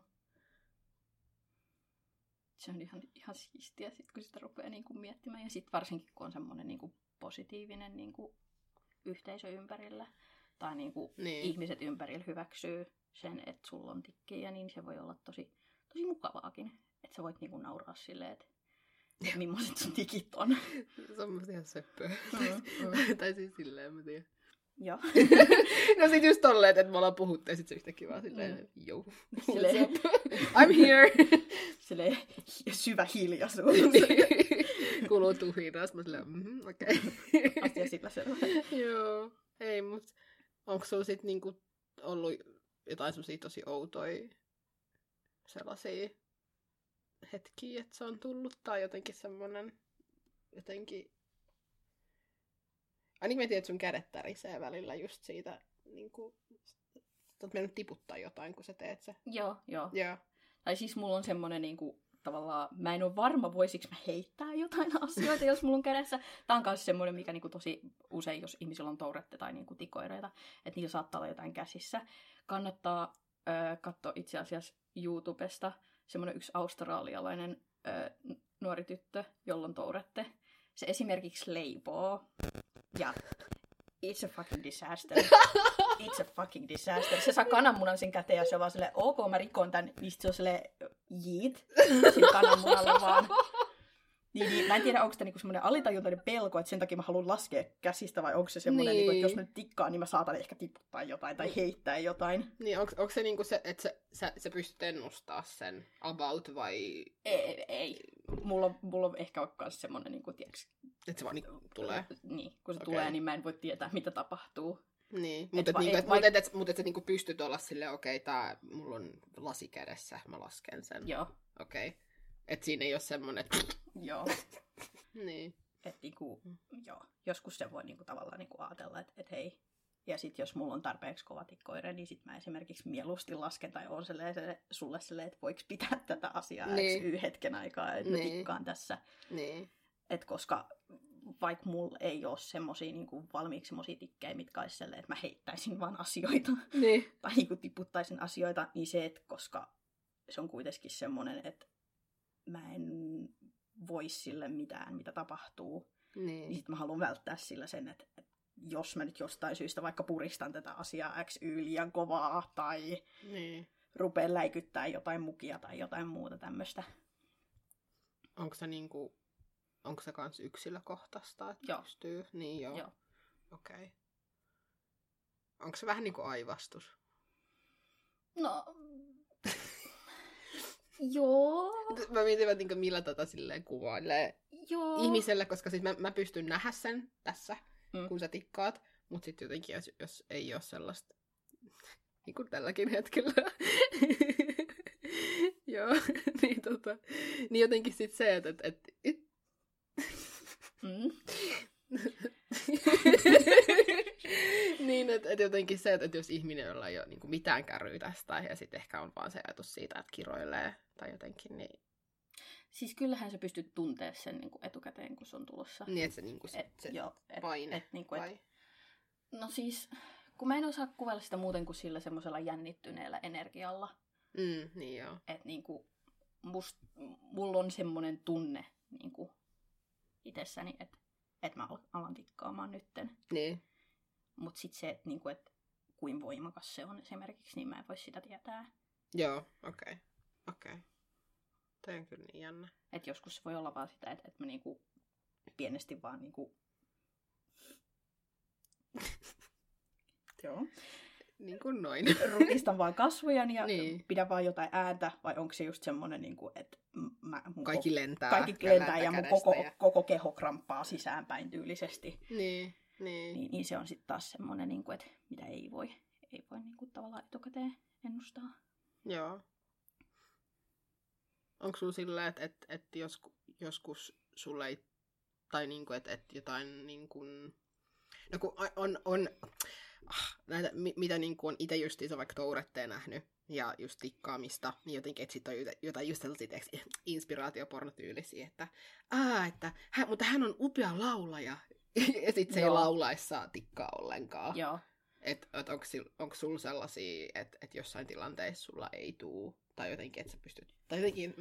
Se on ihan, ihan siistiä, sit, kun sitä rupeaa niin kuin miettimään. Ja sitten varsinkin, kun on semmoinen niin kuin positiivinen niin kuin yhteisö ympärillä, tai niin kuin Niin. ihmiset ympärillä hyväksyy sen, että sulla on tikkejä, niin se voi olla tosi, tosi mukavaakin. Että sä voit niin kuin nauraa silleen, että, että millaiset sun tikit on. Se on ihan söppöä. Mm, tai siis silleen, mä tiedän. Joo. no sit just tolleen, että me ollaan puhuttu ja sit se yhtäkkiä vaan silleen, Mm. joo. Silleen-? I'm here. Silleen syvä hiljaisuus. Niin. Kuuluu tuhinaa, mä silleen, mhm, okei. Asia sillä selvä. Joo. Ei, mut onko sulla sit niinku ollut jotain semmosia tosi outoja sellaisia hetkiä, että se on tullut, tai jotenkin semmonen jotenkin... Ainakin mä tiedän, että sun kädet tärisee välillä just siitä, niinku, sä oot mennyt tiputtaa jotain, kun sä teet se. Joo, joo. Joo. Tai siis mulla on semmonen niinku, tavallaan, mä en ole varma, voisiko mä heittää jotain asioita, jos mulla on kädessä. Tää on myös semmoinen, mikä niinku tosi usein, jos ihmisillä on tourette tai niinku tikoireita, että niillä saattaa olla jotain käsissä. Kannattaa öö, katsoa itse asiassa YouTubesta semmoinen yksi australialainen n- nuori tyttö, jolla on tourette. Se esimerkiksi leipoo ja it's a fucking disaster. It's a fucking disaster. Se saa kananmunan sen käteen ja se on vaan silleen, ok, mä rikon tän. Niin sit se on silleen, jiit, sillä kananmunalla vaan. Niin, niin, mä en tiedä, onko tämä niinku semmoinen alitajuntainen pelko, että sen takia mä haluan laskea käsistä, vai onko se semmoinen, Niin. niinku, että jos mä nyt tikkaan, niin mä saatan ehkä tiputtaa jotain tai heittää jotain. Niin, onko, onko se niinku se, että sä, sä, sä pystyt ennustaa sen about vai Ei, ei. Mulla, mulla on ehkä myös semmoinen, niin kuin, tiiäks, että se vaan niinku tulee? Niin, kun se Okei. tulee, niin mä en voi tietää, mitä tapahtuu. Niin, mutta et, va- niinku, et et, vaik- et, et, mut et sä niinku pystyt olla silleen, okei, okay, tää, mulla on lasi kädessä, mä lasken sen. Joo, Okei. Okay. Et siinä ei ole semmonen, että... joo. niin. Et niinku, joo, joskus se voi niinku tavallaan niinku ajatella, että et hei. Ja sitten jos mulla on tarpeeksi kova tikkoire, niin sit mä esimerkiksi mieluusti lasken tai on se, sulle silleen, että voiko pitää tätä asiaa Niin. niin. hetken aikaa, että mä Niin. tikkaan tässä. Niin. Et koska vaikka mulla ei ole semmosia niinku valmiiksi semmosia tikkejä, mitkä olisi silleen, että mä heittäisin vaan asioita Niin. tai niinku tiputtaisin asioita, niin se, että koska se on kuitenkin semmoinen, että mä en voi sille mitään, mitä tapahtuu, niin Niin. sit mä haluan välttää sillä sen, että, että jos mä nyt jostain syystä vaikka puristan tätä asiaa X Y liian kovaa tai niin. rupeen läikyttää jotain mukia tai jotain muuta tämmöistä. Onko se niinku... Onko se kans yksilökohtaista, että Joo. pystyy? Niin joo. Joo. Okei. Okay. Onko se vähän niinku aivastus? No, joo, Mä mietin, että niinku millä tota silleen kuvailee joo. ihmiselle, koska siis mä, mä pystyn nähdä sen tässä, Mm. kun sä tikkaat, mutta sitten jotenkin, jos, jos ei ole sellaista, niin kuin tälläkin hetkellä, joo, niin, tota, niin jotenkin sitten se, että et, et, et, Mm. niin, että et jotenkin se, että et jos ihminen jolla ei ole niin mitään kärryä tästä, ja sitten ehkä on vaan se ajatus siitä, että kiroilee tai jotenkin, niin, Siis kyllähän sä pystyt tuntea sen niin kuin etukäteen, kun se on tulossa. niin että se, niin kuin, Et, se joo, et, paine, et, niin kuin, et, vai? no siis, kun mä en osaa kuvailla sitä muuten kuin sillä semmoisella jännittyneellä energialla. Mm, niin joo. Että must, mulla on semmoinen tunne niinku, itsessäni, että et mä al- alan tikkaamaan nytten. Niin, Mutta sitten se, että niinku, et, kuin voimakas se on esimerkiksi, niin mä en voi sitä tietää. joo, okei, okay. okei. Okay. Toi on kyllä niin jännä. Et joskus se voi olla vaan sitä, että et mä niinku, pienesti vaan niinku... Joo. niin kuin noin. rutistan vaan kasvojani ja Niin. pidän vaan jotain ääntä, vai onko se just semmoinen, kuin, että m- mä, mun Kaikki ko- lentää. kaikki lentää ja mun koko, ja- koko keho kramppaa sisäänpäin tyylisesti. Niin, niin. Niin, niin se on sitten taas semmoinen, niin kuin, että mitä ei voi, ei voi niin kuin, tavallaan etukäteen ennustaa. Joo. Onko sulla silleen, että et, et josku, joskus sulle ei, tai niinku, että et jotain niinku, no kun on, on, ah, näitä, mi- mitä niinku on itse justiinsa vaikka touretteen nähnyt, ja just tikkaamista, niin jotenkin, että sit on jotain- just sellaisia tiiäks, inspiraatiopornotyylisiä, että aa, että hän, mutta hän on upea laulaja, ja sit se ei Joo. laulaessa tikkaa ollenkaan. Joo. Et onko, onko sulla sellaisia, että et jossain tilanteessa sulla ei tuu, tai jotenkin, että sä pystyt, tai jotenkin,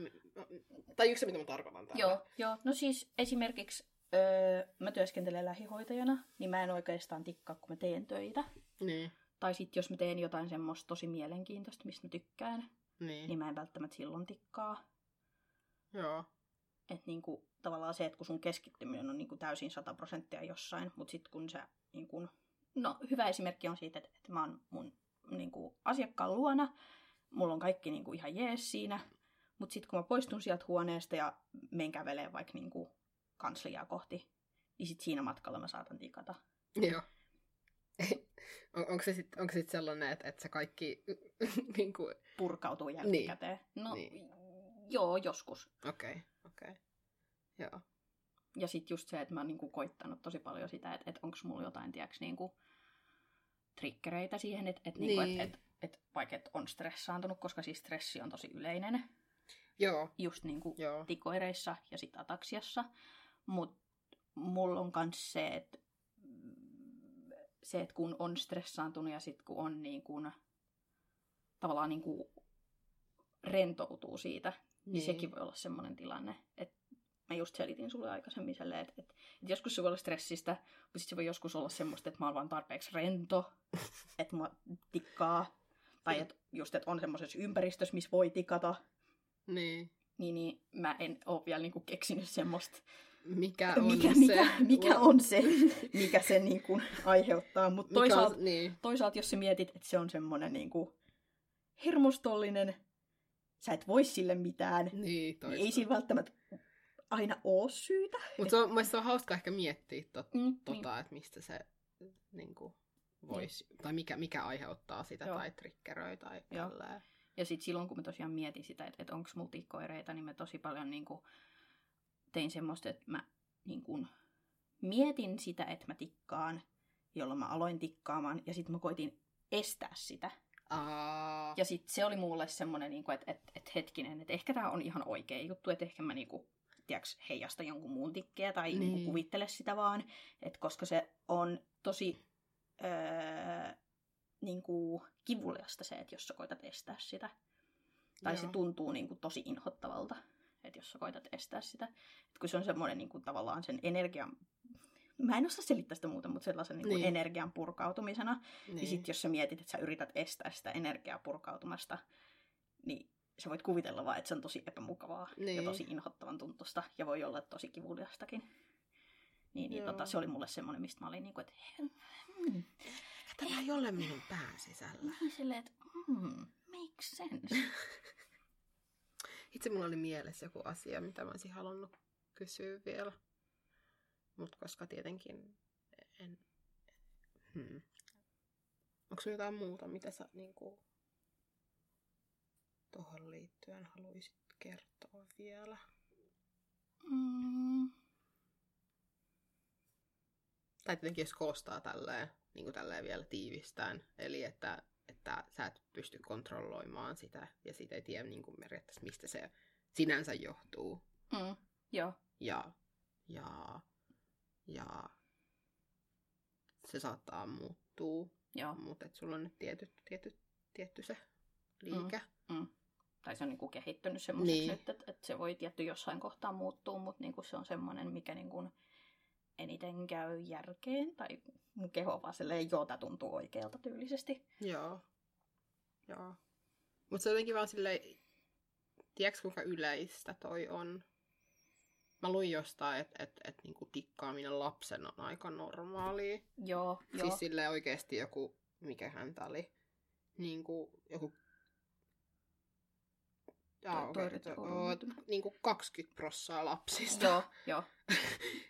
tai yksi mitä mä tarkoitan täällä. Joo, joo. No siis esimerkiksi öö, mä työskentelen lähihoitajana, niin mä en oikeastaan tikkaa, kun mä teen töitä. Niin, Tai sitten jos mä teen jotain semmoista tosi mielenkiintoista, mistä mä tykkään, niin, niin mä en välttämättä silloin tikkaa. joo, Että niinku, tavallaan se, että kun sun keskittyminen on niinku täysin 100 prosenttia jossain, mutta sitten kun sä... Niinku, no hyvä esimerkki on siitä, että, että mä oon mun niinku, asiakkaan luona, mulla on kaikki niinku, ihan jees siinä, mutta sitten kun mä poistun sieltä huoneesta ja menen kävelemään vaikka niinku, kansliaa kohti, niin sit siinä matkalla mä saatan tikata. joo. On, onko se sitten onko sit sellainen, että, että se kaikki, niin kuin, Purkautuu jälkikäteen. No Niin. joo, joskus. okei, okay, okei, okay. joo, Ja sitten just se, että mä oon niinku koittanut tosi paljon sitä, että, että onko mulla jotain, tiedäks, niinku triggereitä siihen, että, että, niinku, Niin. että, että, että vaikka et on stressaantunut, koska siis stressi on tosi yleinen, joo, just niinku joo, tikoireissa ja sitten ataksiassa. Mutta mulla on myös se, että se, että kun on stressaantunut ja sitten kun on niin kuin, tavallaan niin kuin rentoutuu siitä, niin, niin. sekin voi olla semmoinen tilanne, että mä just selitin sulle aikaisemmin silleen, että, että, että joskus se voi olla stressistä, mutta sitten se voi joskus olla semmoista, että mä oon vaan tarpeeksi rento, että mä tikkaa, tai että just, että on semmoisessa ympäristössä, missä voi tikata, niin. niin, niin mä en ole vielä niinku keksinyt semmoista, Mikä on mikä, se? mikä, mikä on se, mikä se niinku aiheuttaa. Mutta toisaalta, niin, toisaalta, jos sä mietit, että se on semmoinen niinku hermostollinen, sä et voi sille mitään, niin, niin ei sillä välttämättä aina ole syytä. Mutta se on, se on hauska ehkä miettiä tot, Mm, tota, että mistä se niin kuin, voisi, tai mikä, mikä aiheuttaa sitä Joo. tai triggeröi tai tälleen. Ja sitten silloin, kun mä tosiaan mietin sitä, että, että onko mulla tikkoireita, niin mä tosi paljon niin kuin, tein semmoista, että mä niin kuin, mietin sitä, että mä tikkaan, jolloin mä aloin tikkaamaan, ja sitten mä koitin estää sitä. Aa, Ja sitten se oli mulle semmoinen, niin että et, et hetkinen, että ehkä tämä on ihan oikea juttu, että ehkä mä niin kuin, tiiäks, heijasta jonkun muun tikkeä tai niin. Niin. kuvittele sitä vaan. Et koska se on tosi öö, niin kuin kivuliasta se, että jos sä koitat estää sitä. Tai se Joo. tuntuu niin kuin tosi inhottavalta, että jos sä koitat estää sitä. Et kun se on semmoinen niin kuin, tavallaan sen energian... Mä en osaa selittää sitä muuten, mutta sellaisen niin kuin Niin. energian purkautumisena. niin. Niin sitten jos sä mietit, että sä yrität estää sitä energiaa purkautumasta, niin sä voit kuvitella vaan, että se on tosi epämukavaa Niin. ja tosi inhottavan tuntusta ja voi olla tosi kivuliastakin. Niin, niin Joo. tota, se oli mulle semmoinen, mistä mä olin niinku, että hmm, Tämä ei ole minun pään sisällä. niin silleen, että hmm, makes sense. Itse mulla oli mielessä joku asia, mitä mä olisin halunnut kysyä vielä. Mutta koska tietenkin en... Hmm. Onko jotain muuta, mitä sä niinku tuohon liittyen haluaisit kertoa vielä? Mm, Tai tietenkin jos koostaa tälleen, niin kuin tälleen vielä tiivistään. Eli että, että sä et pysty kontrolloimaan sitä ja siitä ei tiedä niin kuin periaatteessa, mistä se sinänsä johtuu. mm, joo, Ja, ja, ja se saattaa muuttua, joo. mutta et sulla on nyt tietty, tietty, tietty se liike. Mm. Tai se on niinku kehittynyt semmoiseksi Niin. niin. nyt, että, että se voi tietty jossain kohtaa muuttua, mutta niinku se on semmoinen, mikä niinku eniten käy järkeen. Tai mun keho vaan silleen, joo, tää tuntuu oikealta tyylisesti. Joo. Joo. Mutta se on jotenkin vaan silleen, tiedätkö kuinka yleistä toi on? Mä luin jostain, että et, et, niinku tikkaaminen lapsena on aika normaalia. Joo, joo. Siis silleen oikeasti joku, mikä häntä oli, niinku joku Toi- Jaa, toi okei, yritti to- olla oot muuttunut. niinku 20 prossaa lapsista. Joo, joo.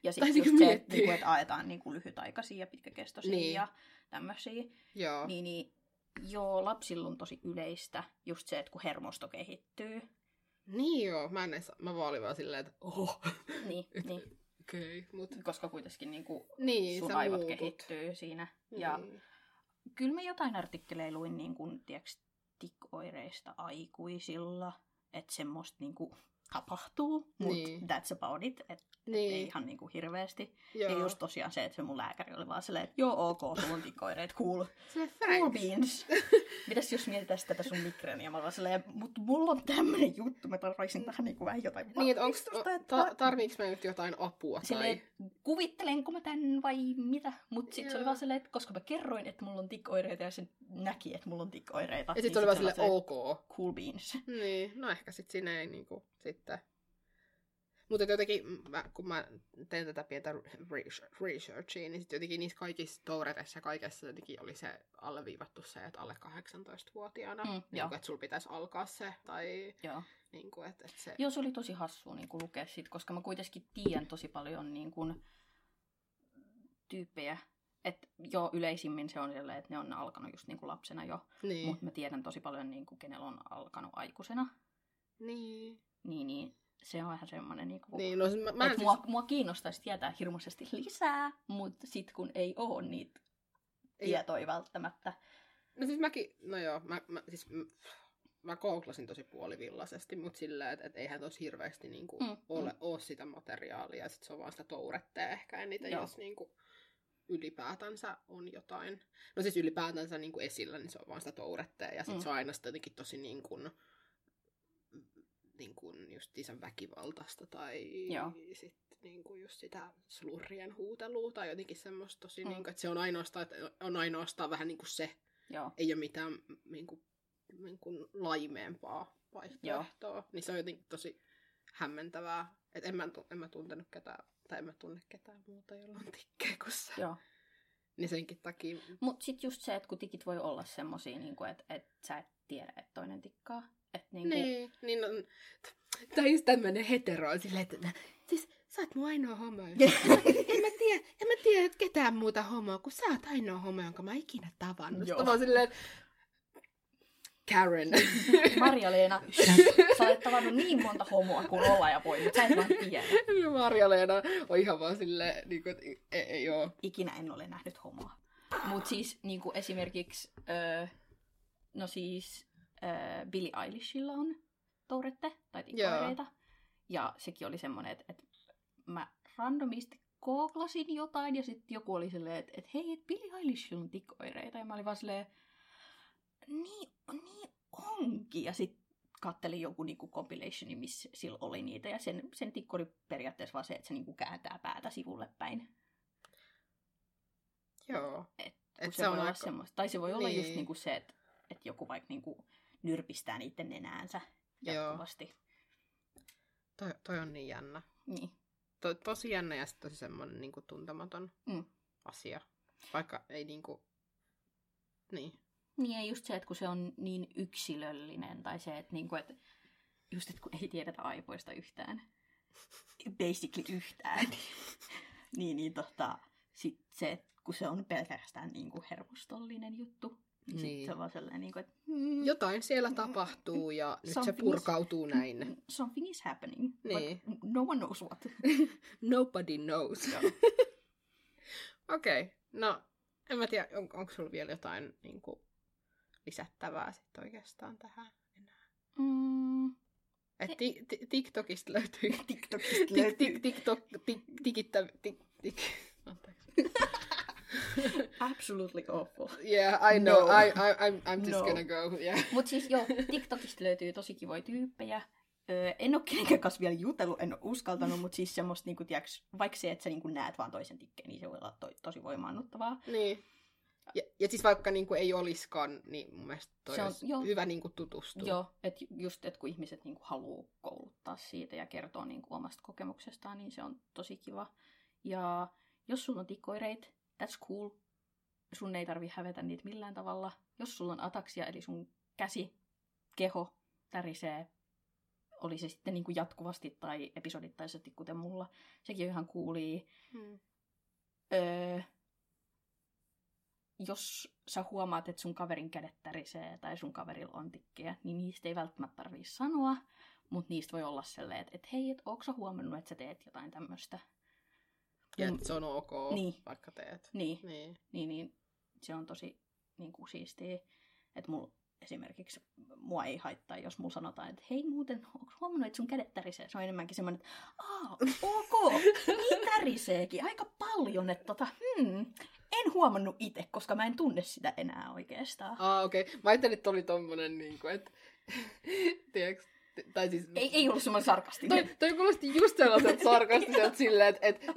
Ja sitten niinku just se, että, miettii. niinku, että aetaan niinku lyhytaikaisia ja pitkäkestoisia Niin. niin. ja tämmöisiä. Joo. Niin, niin joo, lapsilla on tosi yleistä just se, että kun hermosto kehittyy. Niin joo, mä en edes, mä vaan olin vaan silleen, että oho, Niin, niin. okei, okay, mut Koska kuitenkin niinku niin, sun sä aivot muutut. kehittyy siinä. Ja Niin. kyllä mä jotain artikkeleja luin niin kuin, tiiäks, tikoireista aikuisilla, että semmoista niin kuin, tapahtuu, mutta Niin. that's about it, että Niin. ei ihan niin kuin, hirveästi. Joo. Ja just tosiaan se, että se mun lääkäri oli vaan silleen, että joo ok, sulla on tikoireet, cool, Se cool beans. Mitäs jos mietitään tätä sun migreeniä? Mä vaan silleen, mutta mulla on tämmönen juttu, mä tarvitsin tähän niin kuin vähän jotain Niin, että onks, että- ta- tarviiks mä nyt jotain apua silleen, tai... kuvittelenko mä tän vai mitä? Mutta sitten se oli Joo. vaan silleen, että koska mä kerroin, että mulla on tikoireita ja se näki, että mulla on tikoireita. Ja sit niin oli vaan silleen, ok. Cool beans. Niin, no ehkä sit siinä ei niinku sitten... Mutta jotenkin, mä, kun mä tein tätä pientä research- researchia, niin sit jotenkin niissä kaikissa toureteissa ja kaikessa jotenkin oli se alleviivattu se, että alle 18-vuotiaana, Mm, niin kuin, että sulla pitäisi alkaa se, tai Joo. niin kuin, että, että se... Joo, se oli tosi hassua niin kuin lukea sit, koska mä kuitenkin tiedän tosi paljon niin kuin, tyyppejä. Että joo, yleisimmin se on silleen, että ne on alkanut just niin kuin lapsena jo. Niin. Mutta mä tiedän tosi paljon, niin kuin, kenellä on alkanut aikuisena. Niin. Niin, niin se on vähän semmoinen... Niin kuin, Niin, no mä, mä en et siis... mua, mua kiinnostaisi tietää hirmuisesti lisää, mutta sit kun ei oo niitä Ei- tietoja välttämättä. No siis mäkin, no joo, mä, mä, siis, m- mä googlasin tosi puolivillaisesti, mutta silleen, että et eihän tos hirveästi niinku Mm, mm, ole, mm. ole sitä materiaalia, ja sit se on vaan sitä tourettea ehkä eniten, Joo. jos niinku ylipäätänsä on jotain. No siis ylipäätänsä niinku esillä, niin se on vaan sitä tourettea, ja sit Mm. mm. se on aina sitä jotenkin tosi niin kuin, niin kuin just isän väkivaltaista, tai Joo. sitten niin kuin just sitä slurrien huutelua, tai jotenkin semmoista tosi, Mm. mm. niin kuin, että se on ainoastaan, että on ainoastaan vähän niin kuin se, Joo. ei ole mitään niin kuin, niin kuin laimeempaa vaihtoehtoa, niin se on jotenkin tosi hämmentävää. Et en, mä, en mä tuntenut ketään, tai en mä tunne ketään muuta, jolla on tikkejä kuin se. Joo. Niin senkin takia, Mut sit just se, että kun tikit voi olla semmosia, niin että et sä et tiedä, että toinen tikkaa. Et niin kuin, niin, niin on, tai just tämmönen hetero on silleen, että siis sä oot mun ainoa homo. en, mä tiedä, en mä tiedä ketään muuta homoa, kun sä oot ainoa homo, jonka mä ikinä tavannut. Joo. Silleen, Karen. Marja-Leena, sä olet tavannut niin monta homoa kuin olla ja voi, mutta sä et vaan tiedä. Marja-Leena on ihan vaan silleen, niin kuin, että ei, ei oo. Ikinä en ole nähnyt homoa. Mut siis niin kuin esimerkiksi, öö, no siis öö, Billie Eilishilla on tourette tai tikkoireita. Ja sekin oli semmonen, että, että mä randomisti googlasin jotain ja sitten joku oli silleen, että, että hei, että Billie Eilishilla on tikkoireita. Ja mä olin vaan silleen, niin, niin onkin. Ja sitten kattelin joku niinku compilationi, missä sillä oli niitä. Ja sen, sen tikko oli periaatteessa vaan se, että se niinku kääntää päätä sivulle päin. Joo. Et, Et se se, on voi olla aika- semmoista. Tai se voi olla just Niin. niinku se, että, että joku vaikka niinku nyrpistää niiden nenäänsä Joo. jatkuvasti. Toi, toi on niin jännä. Niin. To, tosi jännä ja sit tosi semmonen niin kuin, tuntematon Mm. asia. Vaikka ei niinku... Niin. Niin ja just se, että kun se on niin yksilöllinen, tai se, että, niinku, että just että kun ei tiedetä aivoista yhtään, basically yhtään, niin, niin tota, sit se, kun se on pelkästään niinku hermostollinen juttu, niin, niin. Niin. se on vaan sellainen, niinku, että mm, Jotain siellä tapahtuu ja nyt se Something is- purkautuu näin. something is happening, Niin. but no one knows what. Nobody knows. Okei, okay. no en mä tiedä, on, onko sulla vielä jotain niin kuin, lisättävää sitten oikeastaan tähän enää? Mm, Et ti- ti- TikTokista löytyy... TikTokista Tik, löytyy tik, TikTok, tik, tikittä, tik, tik. Absolutely awful. Yeah, I know. No. I, I, I'm, I'm just No. gonna go. Yeah. Mutta siis joo, TikTokista löytyy tosi kivoja tyyppejä. Öö, en ole kenenkään kanssa vielä jutellut, en ole uskaltanut, mutta siis semmoista, niinku, tiiäks, vaikka se, että sä niinku näet vaan toisen tikkeen, niin se voi olla to- tosi voimaannuttavaa. Niin. Ja, ja siis vaikka niin kuin ei oliskaan, niin mun mielestä toi Se on- joo. hyvä niin kuin tutustua. Joo, että just, että kun ihmiset niinku haluaa kouluttaa siitä ja kertoo niinku omasta kokemuksestaan, niin se on tosi kiva. Ja jos sulla on tikkoireit, that's cool. sun ei tarvi hävetä niitä millään tavalla. Jos sulla on ataksia, eli sun käsi, keho tärisee, oli se sitten niin kuin jatkuvasti tai episodittaisesti, kuten mulla, sekin on ihan kuulii. Hmm. Öö, jos sä huomaat, että sun kaverin kädet tärisee tai sun kaverilla on tikkiä, niin niistä ei välttämättä tarvii sanoa, mutta niistä voi olla silleen, että, että hei, et, onko sä huomannut, että sä teet jotain tämmöistä? Ja Mm. että se on ok, Niin. vaikka teet. Niin, Niin. niin, niin se on tosi niin kuin, siistiä, että mulla esimerkiksi mua ei haittaa, jos mulla sanotaan, että hei muuten, onko huomannut, että sun kädet tärisee? Se on enemmänkin semmoinen, että aa, ok, niin täriseekin, aika paljon, että tota, hmm, en huomannut itse, koska mä en tunne sitä enää oikeastaan. Ah, okei. Okay. Mä ajattelin, että oli tommonen niinku, että... Tiedätkö? Tai siis... Ei, ei ollut semmoinen sarkastinen. Toi, toi kuulosti just sellaiset sarkastiselta silleen, että et, et,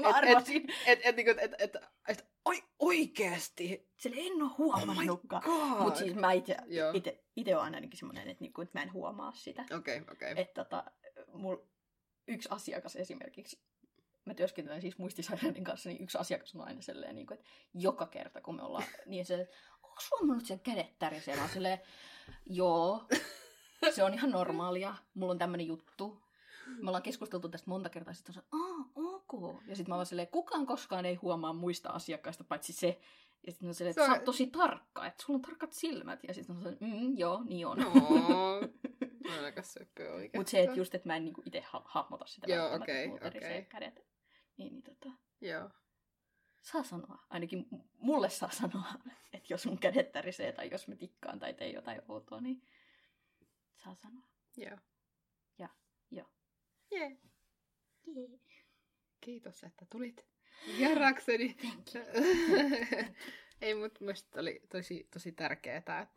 et, et, et, et, et, et, oi, oikeesti? Sille en ole huomannutkaan. God. Mutta siis mä itse, ite, ite on ainakin semmoinen, että, niinku, että mä en huomaa sitä. Okei, okei. Että tota, mul, yksi asiakas esimerkiksi, mä työskentelen siis muistisairaiden kanssa, niin yksi asiakas on aina silleen, niin kuin, että joka kerta kun me ollaan, niin se, onko huomannut sen kädet tärisee? Mä silleen, joo, se on ihan normaalia, mulla on tämmönen juttu. Me ollaan keskusteltu tästä monta kertaa, sitten on se, aa, ok. Ja sitten mä oon silleen, kukaan koskaan ei huomaa muista asiakkaista, paitsi se. Ja sitten on silleen, että sä oot tosi tarkka, että sulla on tarkat silmät. Ja sitten on silleen, mm, joo, niin on. No, mä aika oikeesti. Mutta se, että just, että mä en niinku itse ha- hahmota sitä Joo, okei, että mulla tärisee okei. kädet. Niin, niin tota, Joo. saa sanoa. Ainakin mulle saa sanoa, että jos mun kädet tärisee tai jos mä tikkaan tai teen jotain outoa, niin saa sanoa. Joo. Ja, joo. Jee. Kiitos, että tulit vierakseni. Ei, mutta musta oli tosi, tosi tärkeää, että,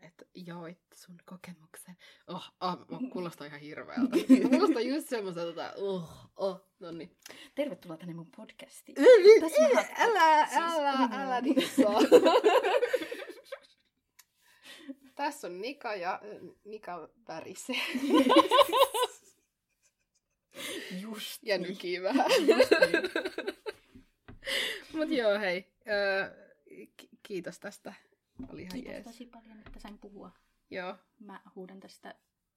että jaoit sun kokemuksen. Oh, oh mä kuulostaa ihan hirveältä. Kuulostaa just semmoiselta, oh, oh, no niin. Tervetuloa tänne mun podcastiin. Älä, Tässä mä haet- älä, siis- älä, älä dissaa. Tässä on Nika ja äh, Nika värisee. Just Ja niin. nykii vähän. Just niin. Mut joo, hei. Öö, ki- kiitos tästä. Oli ihan Kiitos jees. tosi paljon, että sain puhua. Joo. Mä huudan tästä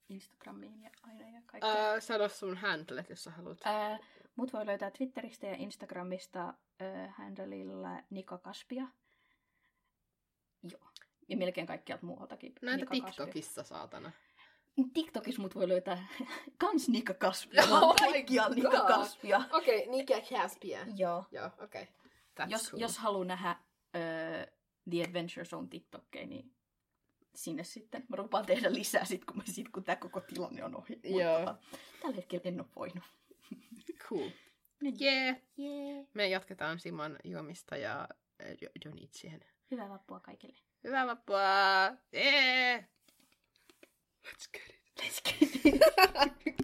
Instagramiin ja aina ja kaikkea. Öö, sano sun handlet, jos sä haluat. Ää, mut voi löytää Twitteristä ja Instagramista äh, handleilla Nika Kaspia. Joo. Ja melkein kaikkialta muualtakin. Näitä Nika Kaspia. TikTokissa, saatana. TikTokissa mut voi löytää kans Nika Kaspia. Oh vaan kaikkialla Nika. Kaspia. Okei, okay, Nika Caspia. Joo. Joo, okei. Okay. That's Jos, cool. jos haluaa nähdä äh, The Adventure Zone TikTokkeja, niin sinne sitten. Mä rupaan tehdä lisää sit, kun, mä, sit, kun tää koko tilanne on ohi. Joo. tällä hetkellä en oo voinut. Cool. Niin. Yeah. Jee. Me jatketaan Simon juomista ja jo- donit siihen. Hyvää vappua kaikille. Hyvää vappua! Yeah. Let's get it. Let's get it.